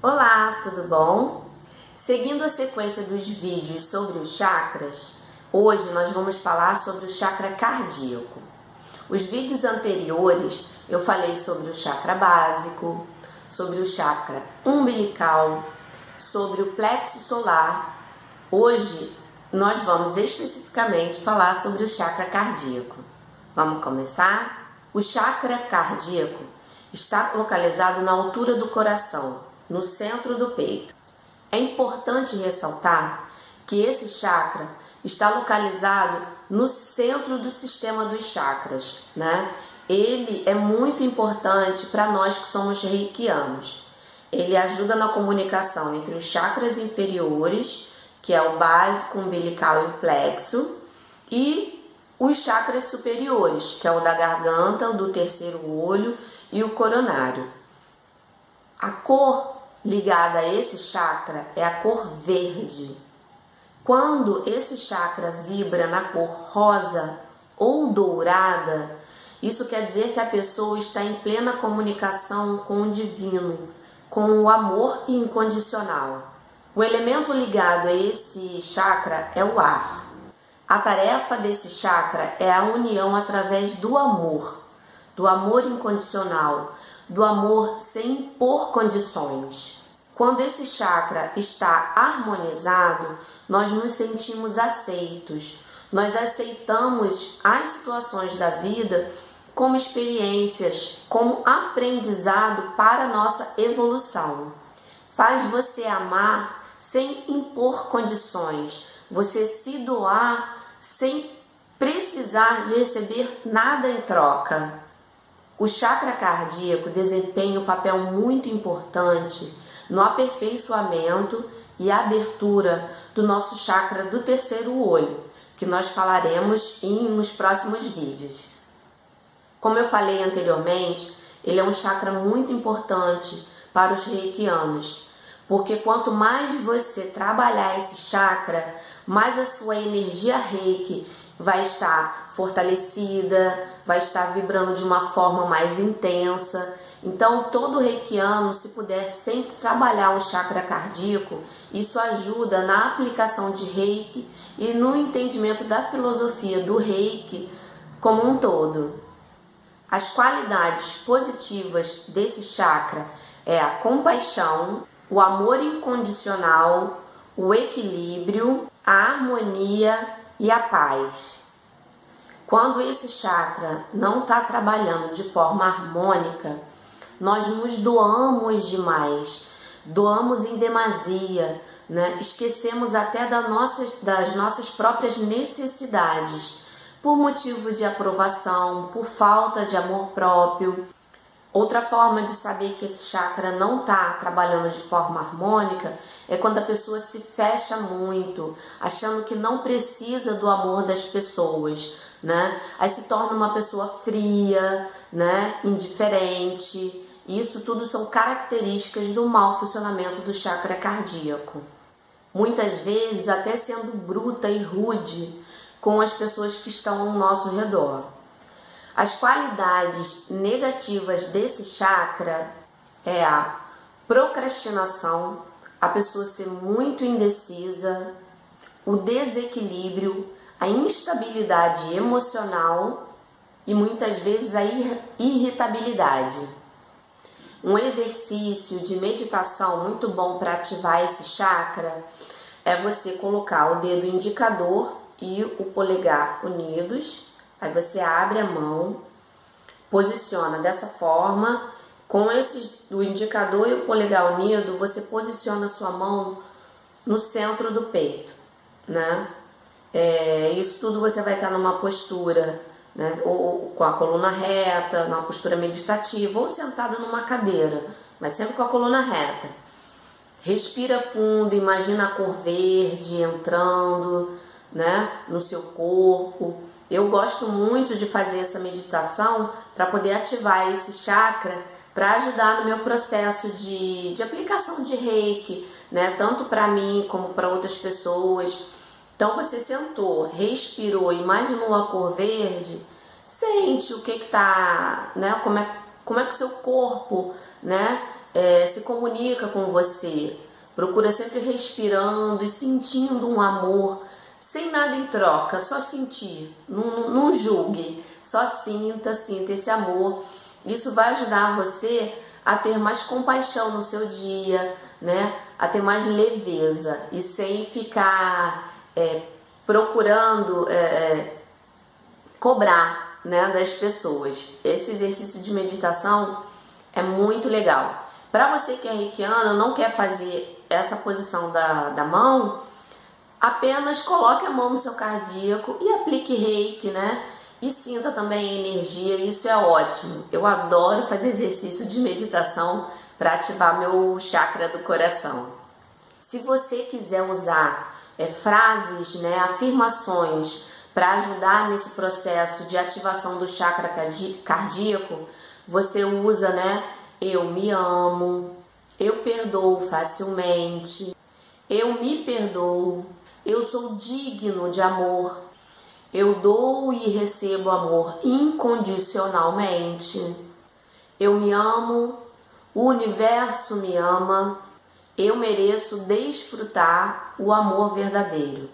Olá, tudo bom? Seguindo a sequência dos vídeos sobre os chakras, hoje nós vamos falar sobre o chakra cardíaco. Os vídeos anteriores eu falei sobre o chakra básico, sobre o chakra umbilical, sobre o plexo solar. Hoje nós vamos especificamente falar sobre o chakra cardíaco. Vamos começar? O chakra cardíaco está localizado na altura do coração, no centro do peito. É importante ressaltar que esse chakra está localizado no centro do sistema dos chakras, né? Ele é muito importante para nós que somos reikianos. Ele ajuda na comunicação entre os chakras inferiores, que é o básico, umbilical e o plexo, e os chakras superiores, que é o da garganta, o do terceiro olho e o coronário. A cor ligada a esse chakra é a cor verde. Quando esse chakra vibra na cor rosa ou dourada, isso quer dizer que a pessoa está em plena comunicação com o divino, com o amor incondicional. O elemento ligado a esse chakra é o ar. A tarefa desse chakra é a união através do amor, do amor incondicional, do amor sem impor condições. Quando esse chakra está harmonizado, nós nos sentimos aceitos. Nós aceitamos as situações da vida como experiências, como aprendizado para nossa evolução. Faz você amar sem impor condições, você se doar sem precisar de receber nada em troca. O chakra cardíaco desempenha um papel muito importante no aperfeiçoamento e abertura do nosso chakra do terceiro olho, que nós falaremos em, nos próximos vídeos. Como eu falei anteriormente, ele é um chakra muito importante para os reikianos, porque quanto mais você trabalhar esse chakra, mais a sua energia reiki vai estar fortalecida, vai estar vibrando de uma forma mais intensa. Então, todo reikiano, se puder sempre trabalhar o chakra cardíaco, isso ajuda na aplicação de reiki e no entendimento da filosofia do reiki como um todo. As qualidades positivas desse chakra é a compaixão, o amor incondicional, o equilíbrio, a harmonia e a paz. Quando esse chakra não está trabalhando de forma harmônica, nós nos doamos demais, doamos em demasia, né? esquecemos até das nossas, das nossas próprias necessidades, por motivo de aprovação, por falta de amor próprio. Outra forma de saber que esse chakra não está trabalhando de forma harmônica é quando a pessoa se fecha muito, achando que não precisa do amor das pessoas, né? Aí se torna uma pessoa fria, né? Indiferente. Isso tudo são características do mau funcionamento do chakra cardíaco. Muitas vezes até sendo bruta e rude com as pessoas que estão ao nosso redor. As qualidades negativas desse chakra é a procrastinação, a pessoa ser muito indecisa, o desequilíbrio, a instabilidade emocional e muitas vezes a irritabilidade. Um exercício de meditação muito bom para ativar esse chakra é você colocar o dedo indicador e o polegar unidos Aí você abre a mão, posiciona dessa forma, com esses, o indicador e o polegar unido, você posiciona a sua mão no centro do peito, né? É, isso tudo você vai estar numa postura, né? Ou, com a coluna reta, numa postura meditativa, ou sentada numa cadeira, mas sempre com a coluna reta. Respira fundo, imagina a cor verde entrando, né, no seu corpo. Eu gosto muito de fazer essa meditação para poder ativar esse chakra para ajudar no meu processo de, de aplicação de reiki, né? Tanto para mim como para outras pessoas. Então você sentou, respirou, imaginou a cor verde, sente o que que tá, né? Como é, como é que seu corpo, né? é, se comunica com você. Procura sempre respirando e sentindo um amor, sem nada em troca, só sentir. Não, não julgue, só sinta, sinta esse amor. Isso vai ajudar você a ter mais compaixão no seu dia, né? A ter mais leveza e sem ficar é, procurando é, é cobrar né, das pessoas. Esse exercício de meditação é muito legal. Para você que é reikiano, não quer fazer essa posição da, da mão, apenas coloque a mão no seu cardíaco e aplique reiki, né? E sinta também a energia, isso é ótimo. Eu adoro fazer exercício de meditação para ativar meu chakra do coração. Se você quiser usar é, frases, né, afirmações para ajudar nesse processo de ativação do chakra cardíaco, você usa, né, eu me amo, eu perdoo facilmente, eu me perdoo, eu sou digno de amor, eu dou e recebo amor incondicionalmente, eu me amo, o universo me ama, eu mereço desfrutar o amor verdadeiro.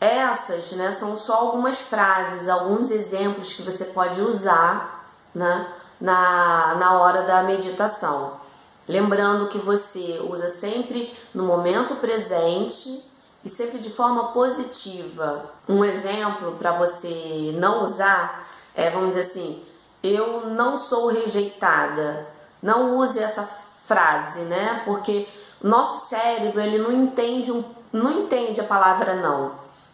Essas né, são só algumas frases, alguns exemplos que você pode usar né, na, na hora da meditação. Lembrando que você usa sempre no momento presente e sempre de forma positiva. Um exemplo para você não usar é, vamos dizer assim, eu não sou rejeitada. Não use essa frase, né? Porque nosso cérebro ele não entende, um, não entende a palavra não.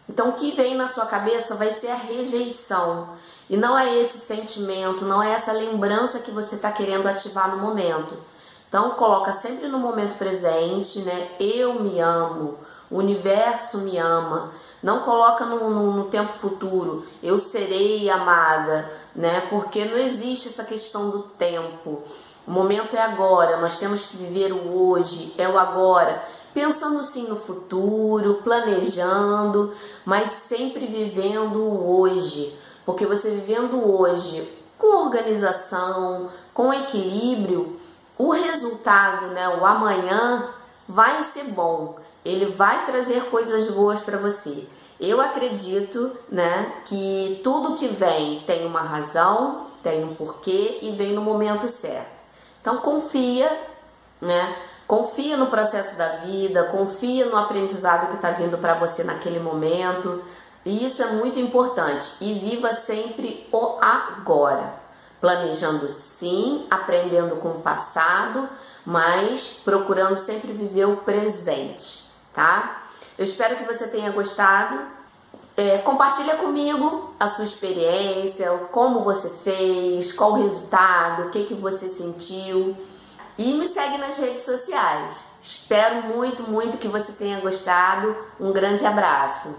Então o que vem na sua cabeça vai ser a rejeição. E não é esse sentimento, não é essa lembrança que você está querendo ativar no momento. Então coloca sempre no momento presente, né? Eu me amo, o universo me ama. Não coloca no, no, no tempo futuro, eu serei amada, né? Porque não existe essa questão do tempo. O momento é agora, nós temos que viver o hoje, é o agora pensando sim no futuro, planejando, mas sempre vivendo o hoje. Porque você vivendo hoje com organização, com equilíbrio, o resultado, né, o amanhã vai ser bom. Ele vai trazer coisas boas para você. Eu acredito, né, que tudo que vem tem uma razão, tem um porquê e vem no momento certo. Então confia, né? Confia no processo da vida, confia no aprendizado que está vindo para você naquele momento. E isso é muito importante. E viva sempre o agora. Planejando sim, aprendendo com o passado, mas procurando sempre viver o presente, tá? Eu espero que você tenha gostado. É, compartilha comigo a sua experiência, como você fez, qual o resultado, o que, que você sentiu. E me segue nas redes sociais. Espero muito, muito que você tenha gostado. Um grande abraço.